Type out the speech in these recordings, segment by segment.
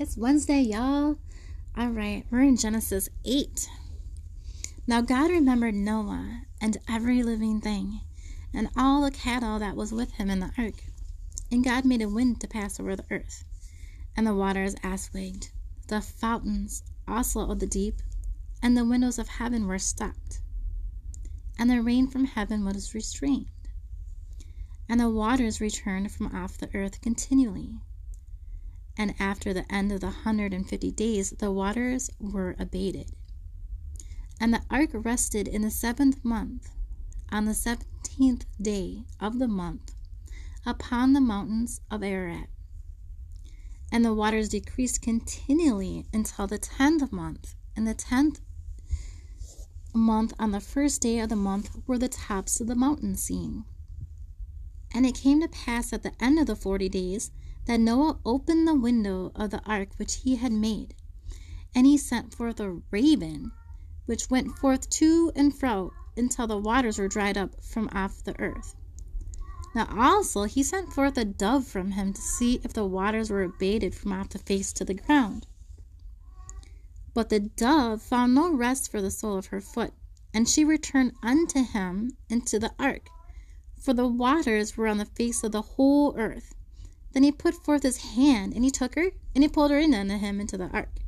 It's Wednesday, y'all. All right, we're in Genesis 8. Now God remembered Noah and every living thing, and all the cattle that was with him in the ark. And God made a wind to pass over the earth, and the waters assuaged. The fountains also of the deep and the windows of heaven were stopped, and the rain from heaven was restrained, and the waters returned from off the earth continually. And after the end of the hundred and fifty days, the waters were abated. And the ark rested in the seventh month, on the seventeenth day of the month, upon the mountains of Ararat. And the waters decreased continually until the tenth month. And the tenth month, on the first day of the month, were the tops of the mountains seen. And it came to pass at the end of the forty days that Noah opened the window of the ark which he had made, and he sent forth a raven which went forth to and fro until the waters were dried up from off the earth. Now also he sent forth a dove from him to see if the waters were abated from off the face to the ground. But the dove found no rest for the sole of her foot, and she returned unto him into the ark, for the waters were on the face of the whole earth. Then he put forth his hand, and he took her, and he pulled her in unto him into the ark.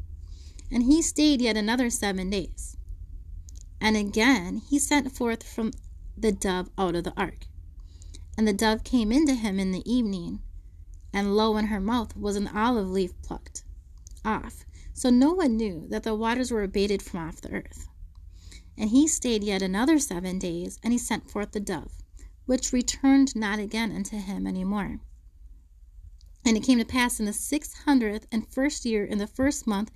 And he stayed yet another seven days. And again he sent forth from the dove out of the ark. And the dove came into him in the evening, and lo, in her mouth was an olive leaf plucked off. So Noah knew that the waters were abated from off the earth. And he stayed yet another seven days, and he sent forth the dove, which returned not again unto him any more. And it came to pass in the six hundredth and first year, in the first month,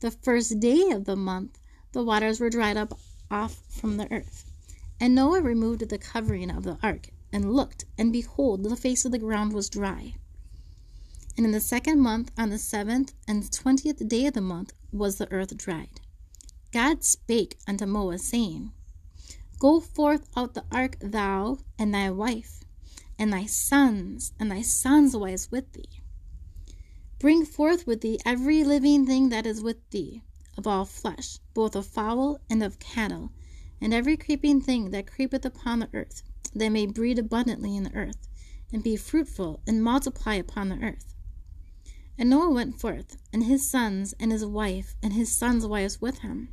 the first day of the month, the waters were dried up off from the earth. And Noah removed the covering of the ark, and looked, and behold, the face of the ground was dry. And in the second month, on the seventh and twentieth day of the month, was the earth dried. God spake unto Noah, saying, Go forth out the ark, thou and thy wife, and thy sons, and thy sons' wives with thee. Bring forth with thee every living thing that is with thee, of all flesh, both of fowl and of cattle, and every creeping thing that creepeth upon the earth, that may breed abundantly in the earth, and be fruitful, and multiply upon the earth. And Noah went forth, and his sons, and his wife, and his sons' wives with him.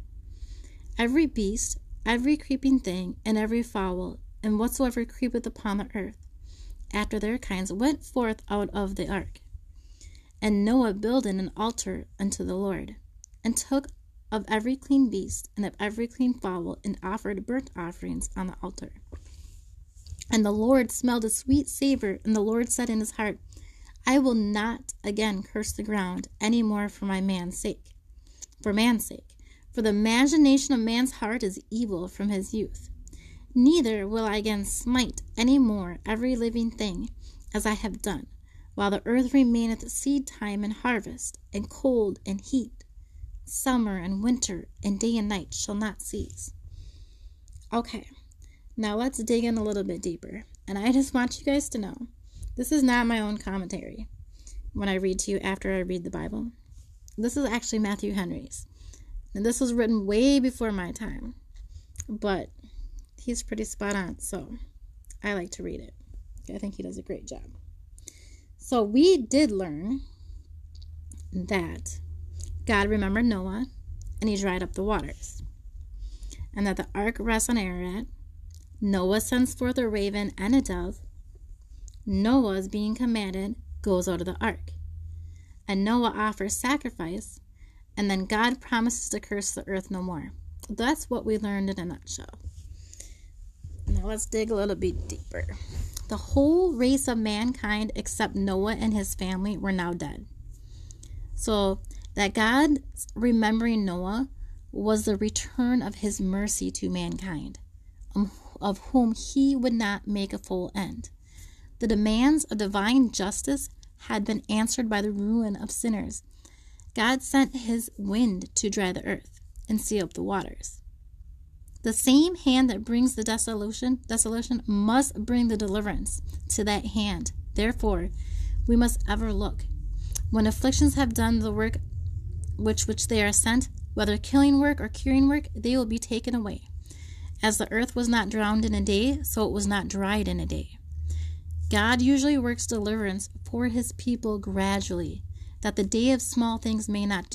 Every beast, every creeping thing, and every fowl, and whatsoever creepeth upon the earth, after their kinds, went forth out of the ark. And Noah builded an altar unto the Lord, and took of every clean beast, and of every clean fowl, and offered burnt offerings on the altar. And the Lord smelled a sweet savor, and the Lord said in his heart, I will not again curse the ground any more for my man's sake, for man's sake. For the imagination of man's heart is evil from his youth. Neither will I again smite any more every living thing, as I have done, while the earth remaineth seed time and harvest, and cold and heat, summer and winter, and day and night shall not cease. Okay, now let's dig in a little bit deeper. And I just want you guys to know this is not my own commentary when I read to you after I read the Bible. This is actually Matthew Henry's. And this was written way before my time. But he's pretty spot on, so I like to read it. I think he does a great job. So we did learn that God remembered Noah and he dried up the waters. And that the ark rests on Ararat. Noah sends forth a raven and a dove. Noah is being commanded, goes out of the ark. And Noah offers sacrifice, and then God promises to curse the earth no more. That's what we learned in a nutshell. Now let's dig a little bit deeper. The whole race of mankind, except Noah and his family, were now dead. So that God remembering Noah was the return of his mercy to mankind, um, of whom he would not make a full end. The demands of divine justice had been answered by the ruin of sinners. God sent his wind to dry the earth and seal up the waters. The same hand that brings the desolation, desolation must bring the deliverance to that hand. Therefore, we must ever look. When afflictions have done the work which which they are sent, whether killing work or curing work, they will be taken away. As the earth was not drowned in a day, so it was not dried in a day. God usually works deliverance for his people gradually, that the day of small things may not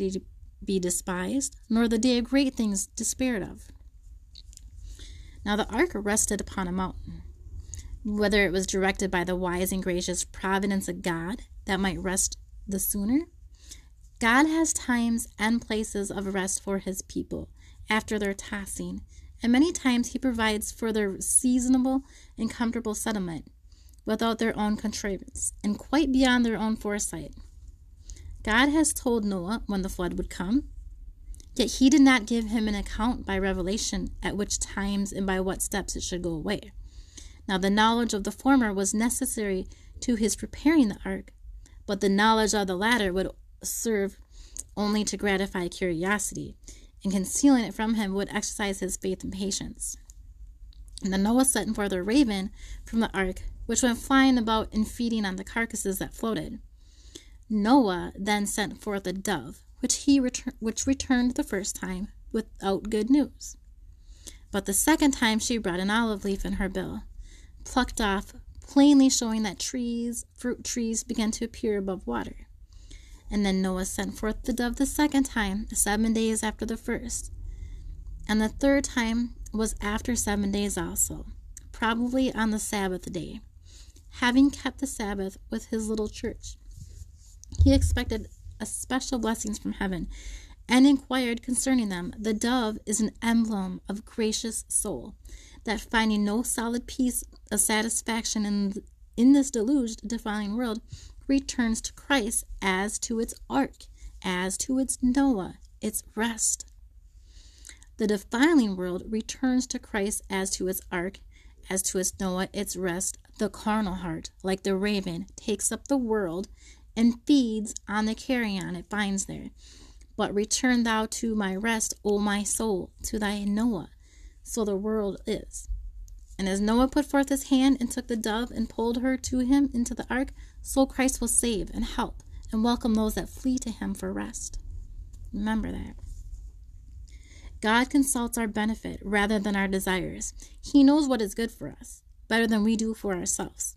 be despised, nor the day of great things despaired of. Now the ark rested upon a mountain. Whether it was directed by the wise and gracious providence of God that might rest the sooner, God has times and places of rest for his people after their tossing, and many times he provides for their seasonable and comfortable settlement without their own contrivance and quite beyond their own foresight. God has told Noah when the flood would come, yet he did not give him an account by revelation at which times and by what steps it should go away. Now, the knowledge of the former was necessary to his preparing the ark, but the knowledge of the latter would serve only to gratify curiosity, and concealing it from him would exercise his faith and patience. And then Noah sent forth a raven from the ark, which went flying about and feeding on the carcasses that floated. Noah then sent forth a dove, which he retur- which returned the first time without good news. But the second time she brought an olive leaf in her bill, plucked off, plainly showing that trees, fruit trees, began to appear above water. And then Noah sent forth the dove the second time, seven days after the first. And the third time was after seven days also, probably on the Sabbath day, having kept the Sabbath with his little church. He expected a special blessings from heaven and inquired concerning them. The dove is an emblem of gracious soul, that finding no solid peace of satisfaction in, in this deluged, defiling world, returns to Christ as to its ark, as to its Noah, its rest. The defiling world returns to Christ as to its ark, as to its Noah, its rest. The carnal heart, like the raven, takes up the world and feeds on the carrion it finds there. But return thou to my rest, O my soul, to thy Noah. So the world is. And as Noah put forth his hand and took the dove and pulled her to him into the ark, so Christ will save and help and welcome those that flee to him for rest. Remember that. God consults our benefit rather than our desires. He knows what is good for us better than we do for ourselves,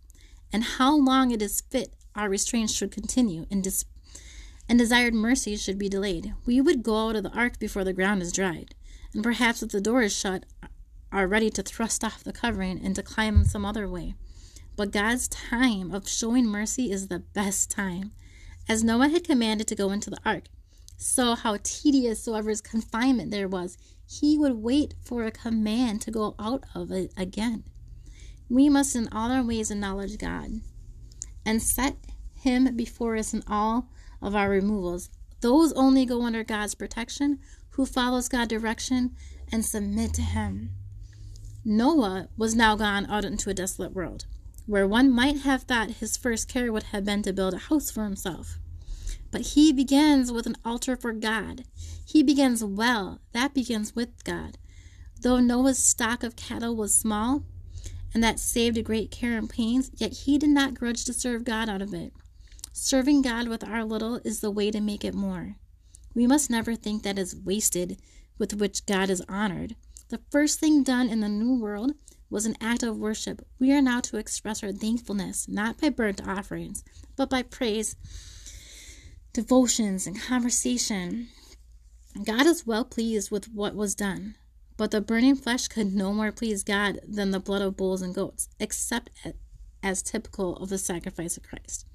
and how long it is fit our restraints should continue, and, dis- and desired mercies should be delayed. We would go out of the ark before the ground is dried, and perhaps if the door is shut, are ready to thrust off the covering and to climb some other way. But God's time of showing mercy is the best time. As Noah had commanded to go into the ark, so how tedious soever his confinement there was, he would wait for a command to go out of it again. We must in all our ways acknowledge God and set him before us in all of our removals. Those only go under God's protection who follows God's direction and submit to him. Noah was now gone out into a desolate world, where one might have thought his first care would have been to build a house for himself. But he begins with an altar for God. He begins well. That begins with God. Though Noah's stock of cattle was small, and that saved a great care and pains, yet he did not grudge to serve God out of it. Serving God with our little is the way to make it more. We must never think that is wasted with which God is honored. The first thing done in the New World was an act of worship. We are now to express our thankfulness not by burnt offerings, but by praise devotions, and conversation. God is well pleased with what was done, but the burning flesh could no more please God than the blood of bulls and goats, except as typical of the sacrifice of Christ,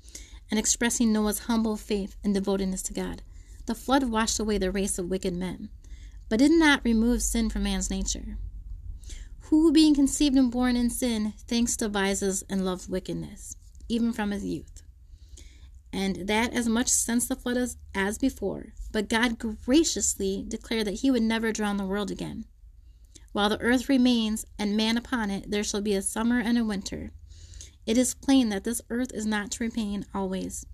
and expressing Noah's humble faith and devotedness to God. The flood washed away the race of wicked men, but did not remove sin from man's nature. Who, being conceived and born in sin, thinks, devises, and loves wickedness, even from his youth and that as much since the flood as, as before. But God graciously declared that he would never drown the world again. While the earth remains and man upon it, there shall be a summer and a winter. It is plain that this earth is not to remain always,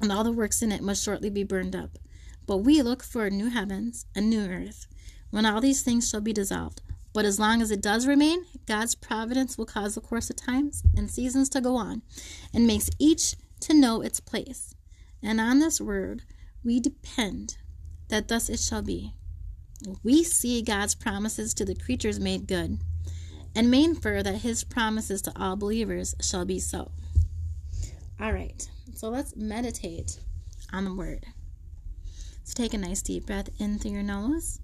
and all the works in it must shortly be burned up. But we look for new heavens and new earth, when all these things shall be dissolved. But as long as it does remain, God's providence will cause the course of times and seasons to go on, and makes each to know its place. And on this word we depend that thus it shall be. We see God's promises to the creatures made good, and may infer that his promises to all believers shall be so. All right, so let's meditate on the word. So take a nice deep breath in through your nose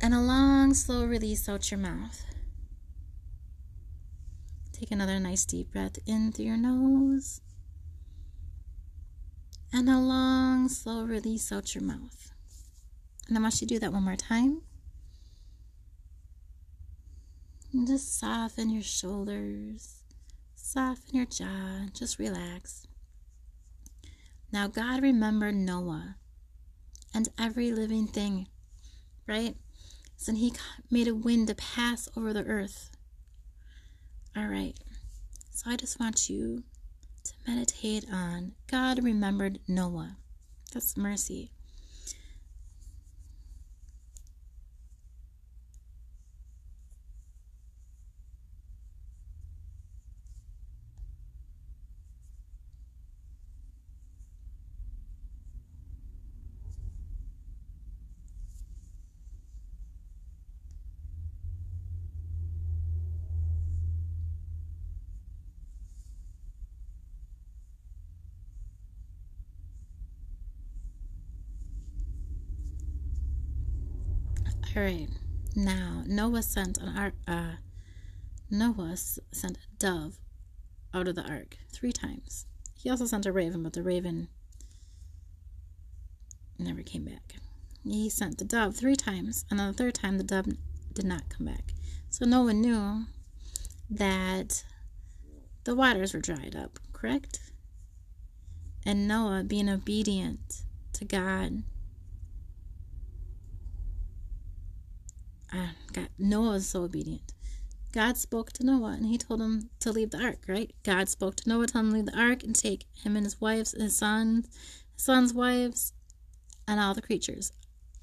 and a long, slow release out your mouth. Take another nice deep breath in through your nose and a long, slow release out your mouth. And I want you to do that one more time. Just soften your shoulders, soften your jaw, just relax. Now, God remembered Noah and every living thing, right? So he made a wind to pass over the earth. All right. So I just want you to meditate on God remembered Noah. That's mercy. All right. Now Noah sent an ark. Uh, Noah sent a dove out of the ark three times. He also sent a raven, but the raven never came back. He sent the dove three times, and on the third time, the dove did not come back. So Noah knew that the waters were dried up, correct? And Noah, being obedient to God, uh, God, Noah was so obedient. God spoke to Noah and he told him to leave the ark, right? God spoke to Noah, told him to leave the ark and take him and his wives, and his sons, his sons' wives, and all the creatures,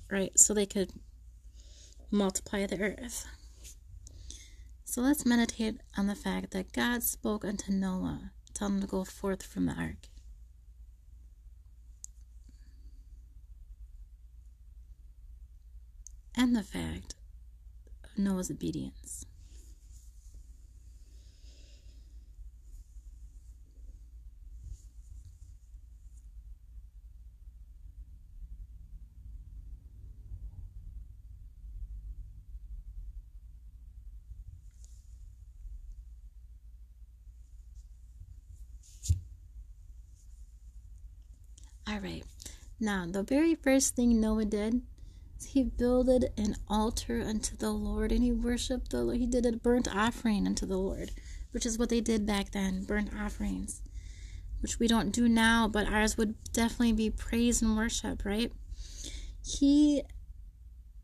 right? So they could multiply the earth. So let's meditate on the fact that God spoke unto Noah, telling him to go forth from the ark. And the fact Noah's obedience. All right. Now, the very first thing Noah did he builded an altar unto the Lord and he worshiped the Lord. He did a burnt offering unto the Lord, which is what they did back then burnt offerings, which we don't do now, but ours would definitely be praise and worship, right? He,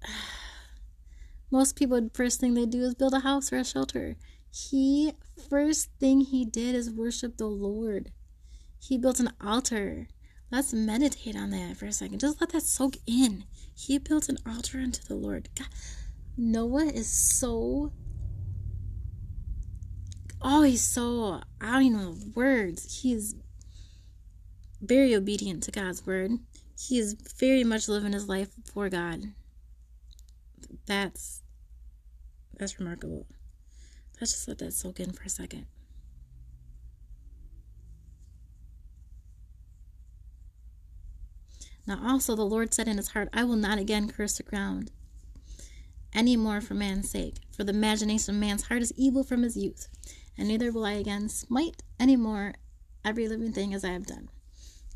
most people, first thing they do is build a house or a shelter. He, first thing he did is worship the Lord. He built an altar. Let's meditate on that for a second. Just let that soak in. He built an altar unto the Lord. God, Noah is so. Oh, he's so. I don't even know words. He's very obedient to God's word. He is very much living his life for God. That's that's remarkable. Let's just let that soak in for a second. Now also the Lord said in his heart, I will not again curse the ground any more for man's sake, for the imagination of man's heart is evil from his youth, and neither will I again smite any more every living thing as I have done.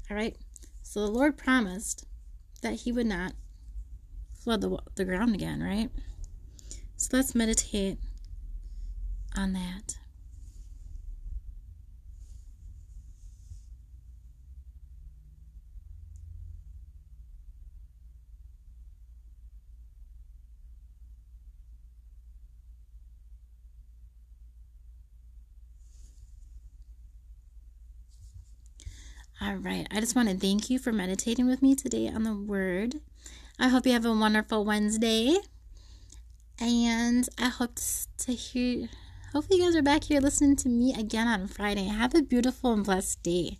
All right. So the Lord promised that he would not flood the, the ground again, right? So let's meditate on that. All right. I just want to thank you for meditating with me today on the word. I hope you have a wonderful Wednesday. And I hope to hear, hopefully, you guys are back here listening to me again on Friday. Have a beautiful and blessed day.